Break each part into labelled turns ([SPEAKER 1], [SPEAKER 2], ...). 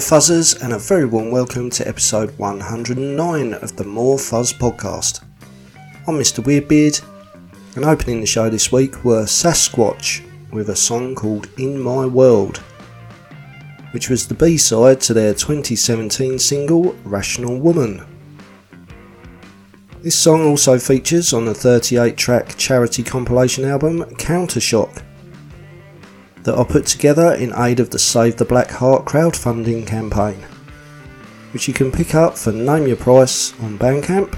[SPEAKER 1] Fuzzers, and a very warm welcome to episode 109 of the More Fuzz podcast. I'm Mr. Weirdbeard, and opening the show this week were Sasquatch with a song called In My World, which was the B side to their 2017 single Rational Woman. This song also features on the 38 track charity compilation album Countershock that are put together in aid of the Save the Black Heart crowdfunding campaign, which you can pick up for Name Your Price on Bandcamp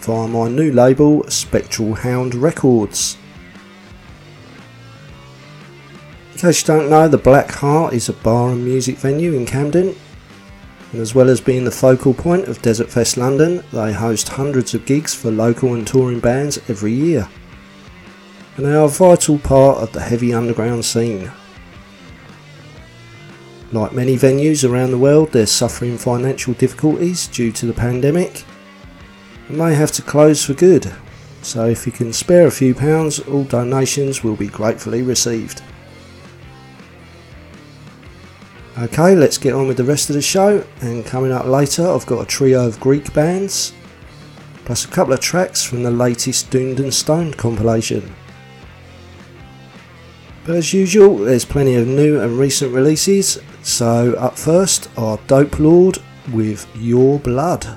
[SPEAKER 1] via my new label Spectral Hound Records. In case you don't know, the Black Heart is a bar and music venue in Camden, and as well as being the focal point of Desertfest London, they host hundreds of gigs for local and touring bands every year and they are a vital part of the heavy underground scene. Like many venues around the world, they're suffering financial difficulties due to the pandemic and may have to close for good. So, if you can spare a few pounds, all donations will be gratefully received. Okay, let's get on with the rest of the show. And coming up later, I've got a trio of Greek bands, plus a couple of tracks from the latest Doomed and Stoned compilation. As usual, there's plenty of new and recent releases. So, up first are Dopelord with Your Blood.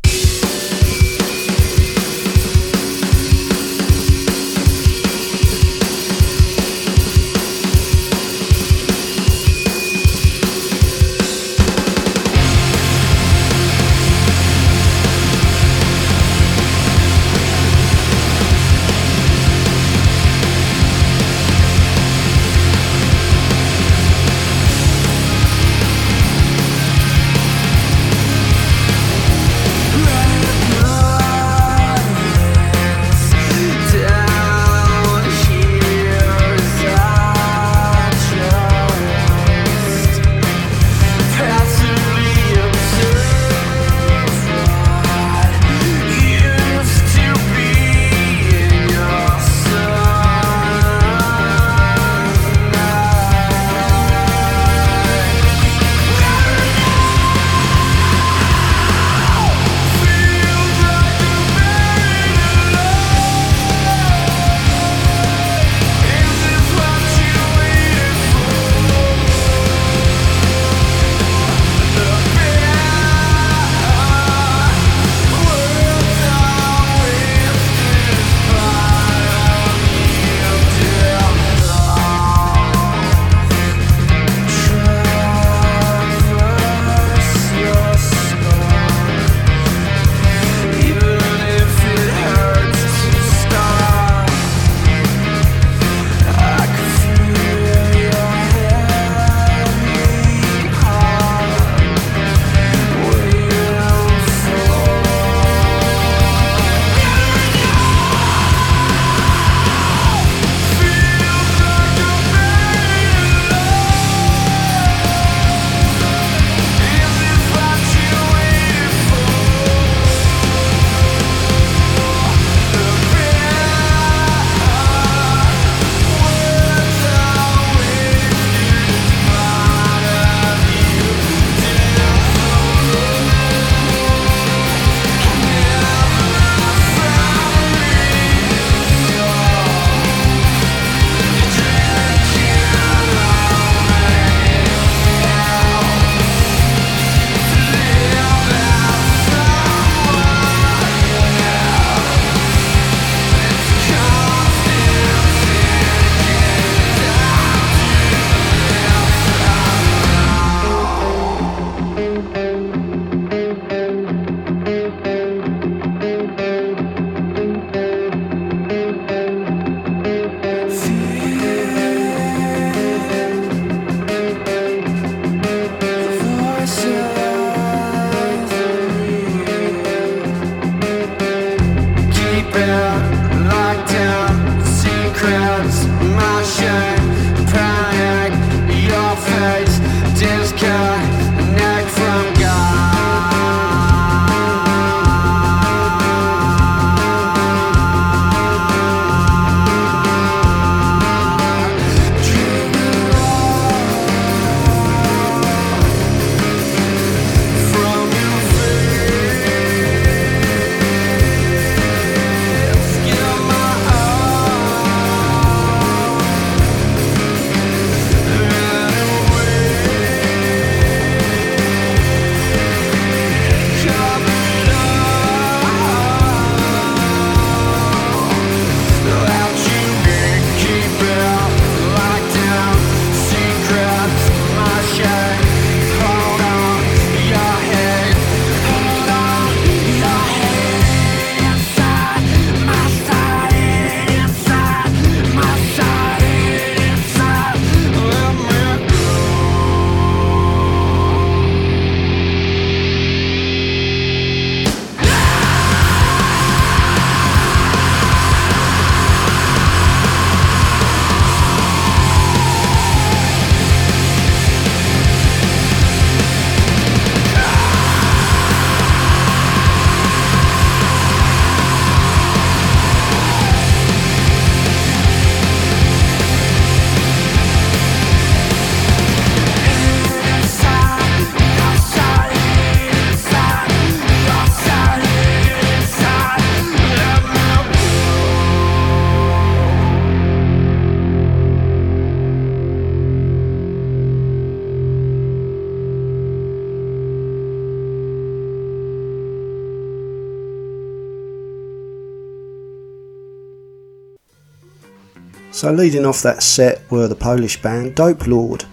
[SPEAKER 1] So, leading off that set were the Polish band Dopelord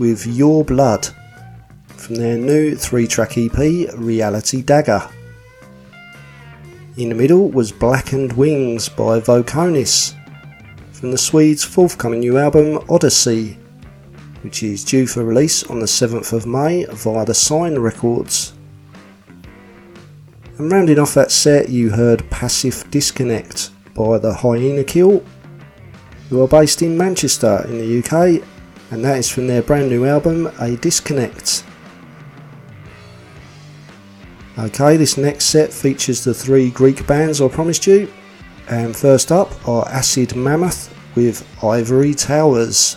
[SPEAKER 1] with Your Blood from their new three track EP, Reality Dagger. In the middle was Blackened Wings by Vokonis from the Swedes' forthcoming new album Odyssey, which is due for release on the 7th of May via the Sign Records. And rounding off that set, you heard Passive Disconnect by the Hyena Kill who are based in Manchester in the UK, and that is from their brand new album, A Disconnect. Okay, this next set features the three Greek bands I promised you, and first up are Acid Mammoth with Ivory Towers.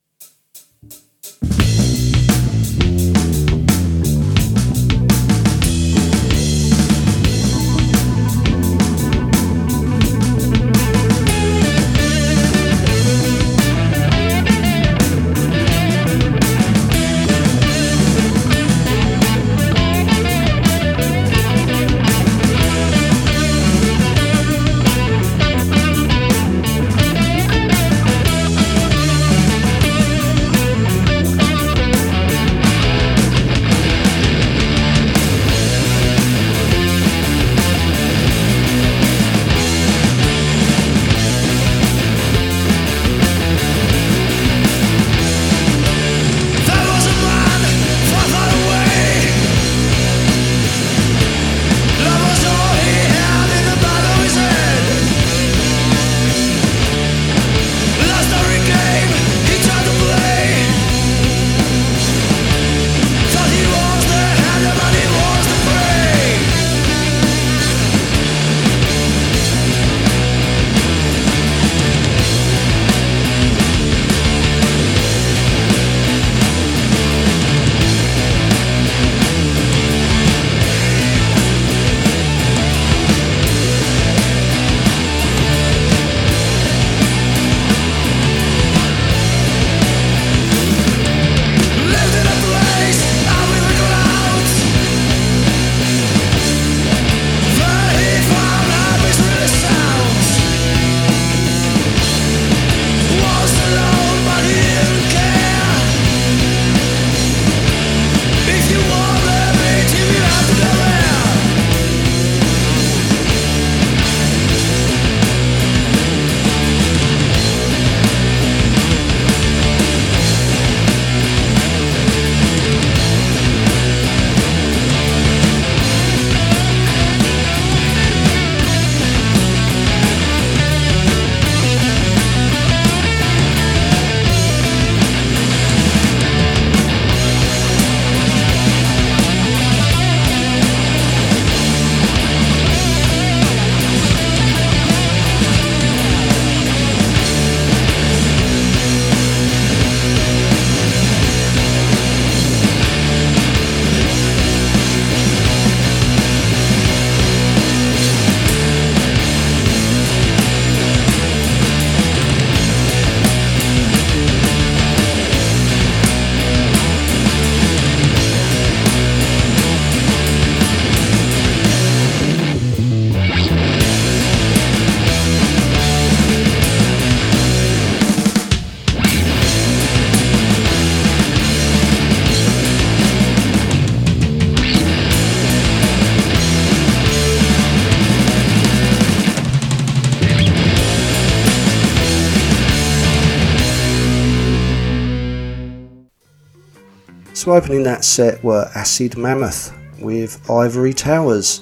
[SPEAKER 1] So opening that set were Acid Mammoth with Ivory Towers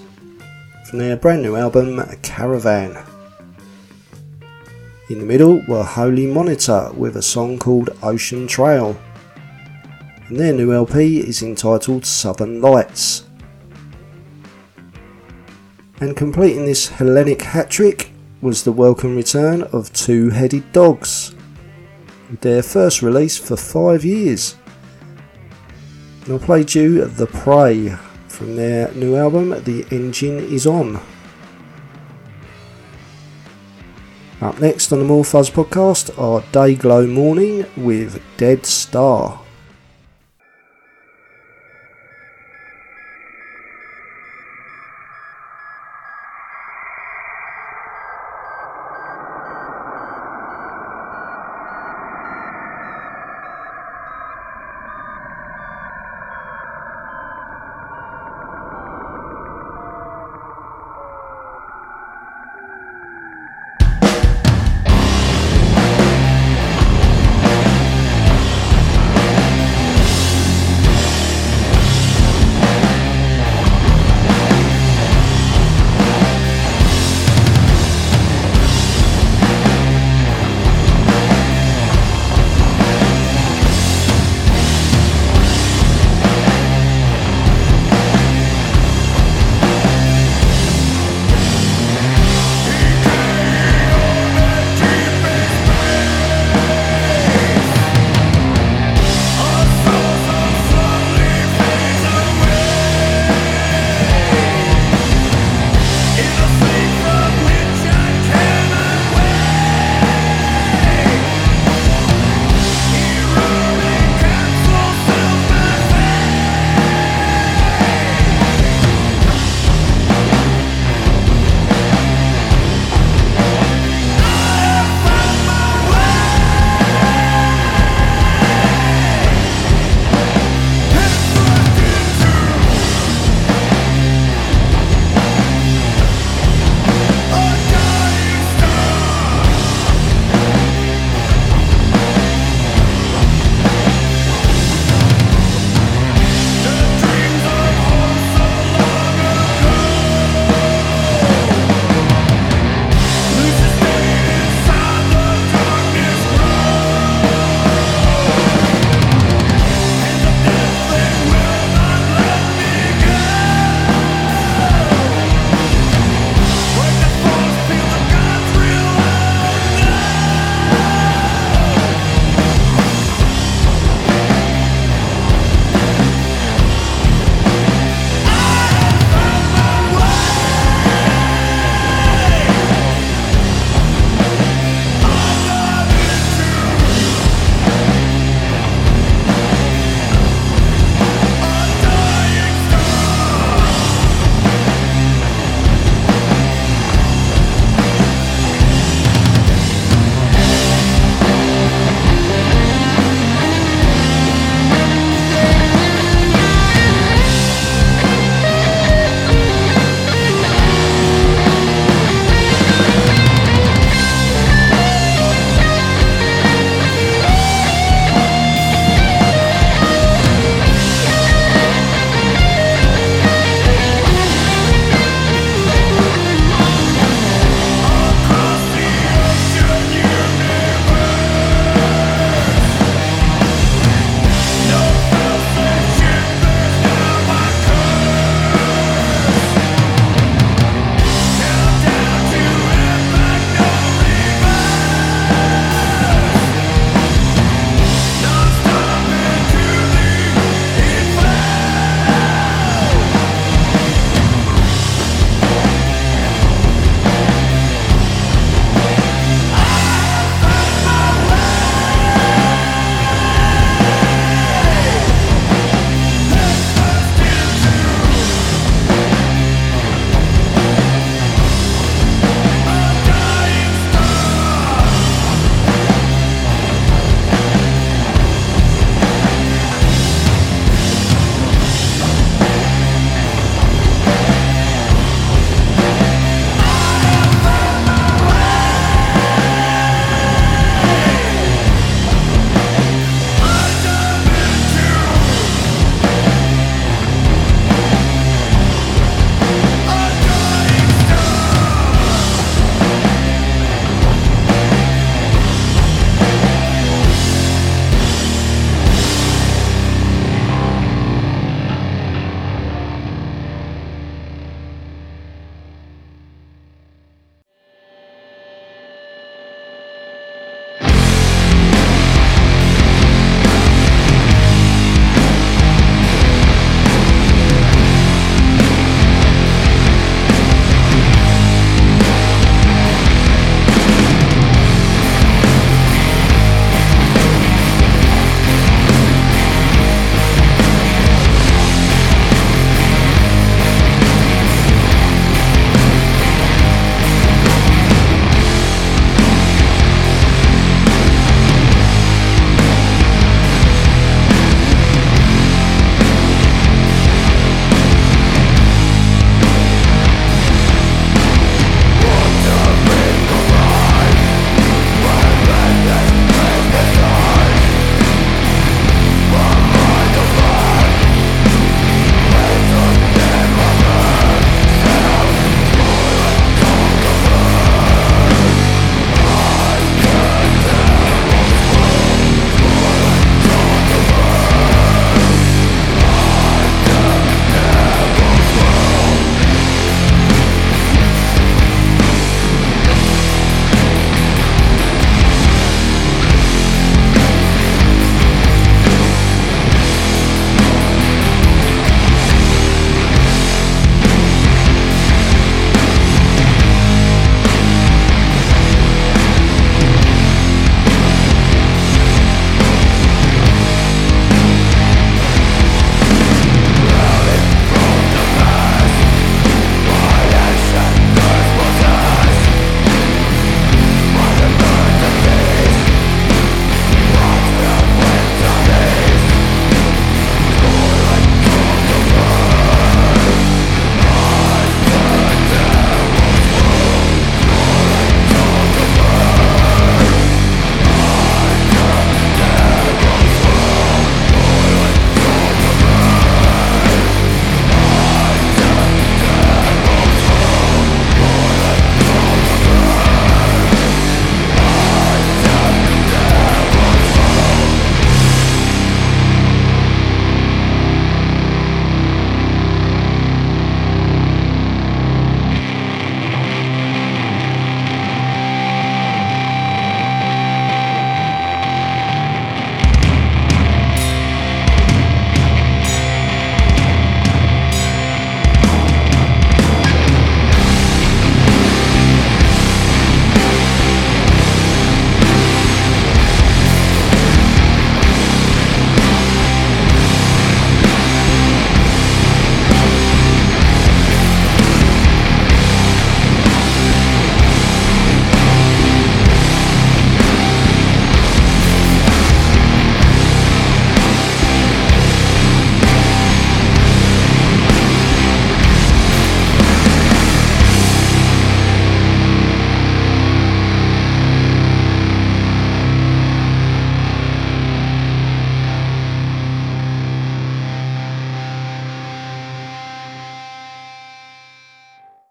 [SPEAKER 1] from their brand new album Caravan. In the middle were Holy Monitor with a song called Ocean Trail. And their new LP is entitled Southern Lights. And completing this Hellenic hat trick was the welcome return of Two Headed Dogs, with their first release for five years. And I'll play you The Prey from their new album The Engine Is On. Up next on the More Fuzz podcast are Dayglow Morning with Dead Star.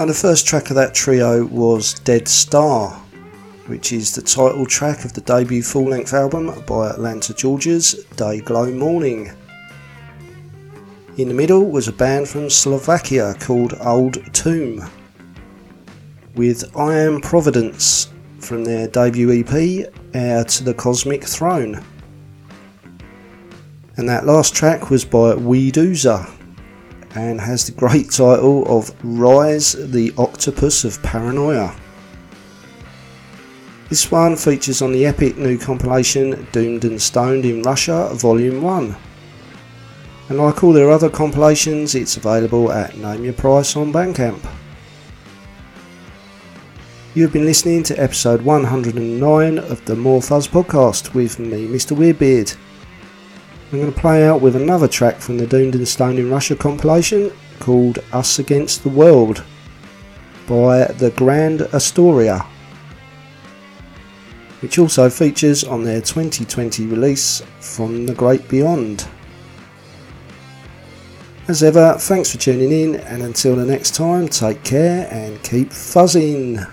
[SPEAKER 1] So the first track of that trio was Dead Star, which is the title track of the debut full-length album by Atlanta Georgia's Day Glow Morning. In the middle was a band from Slovakia called Old Tomb, with I Am Providence from their debut EP, Heir to the Cosmic Throne. And that last track was by Weedoozer and has the great title of Rise the Octopus of Paranoia. This one features on the epic new compilation Doomed and Stoned in Russia Volume 1. And like all their other compilations, it's available at Name Your Price on Bandcamp. You have been listening to episode 109 of the More Fuzz podcast with me, Mr. Weirdbeard. I'm going to play out with another track from the Doomed and Stoned in Russia compilation called Us Against the World by the Grand Astoria, which also features on their 2020 release From the Great Beyond. As ever, thanks for tuning in, and until the next time, take care and keep fuzzing.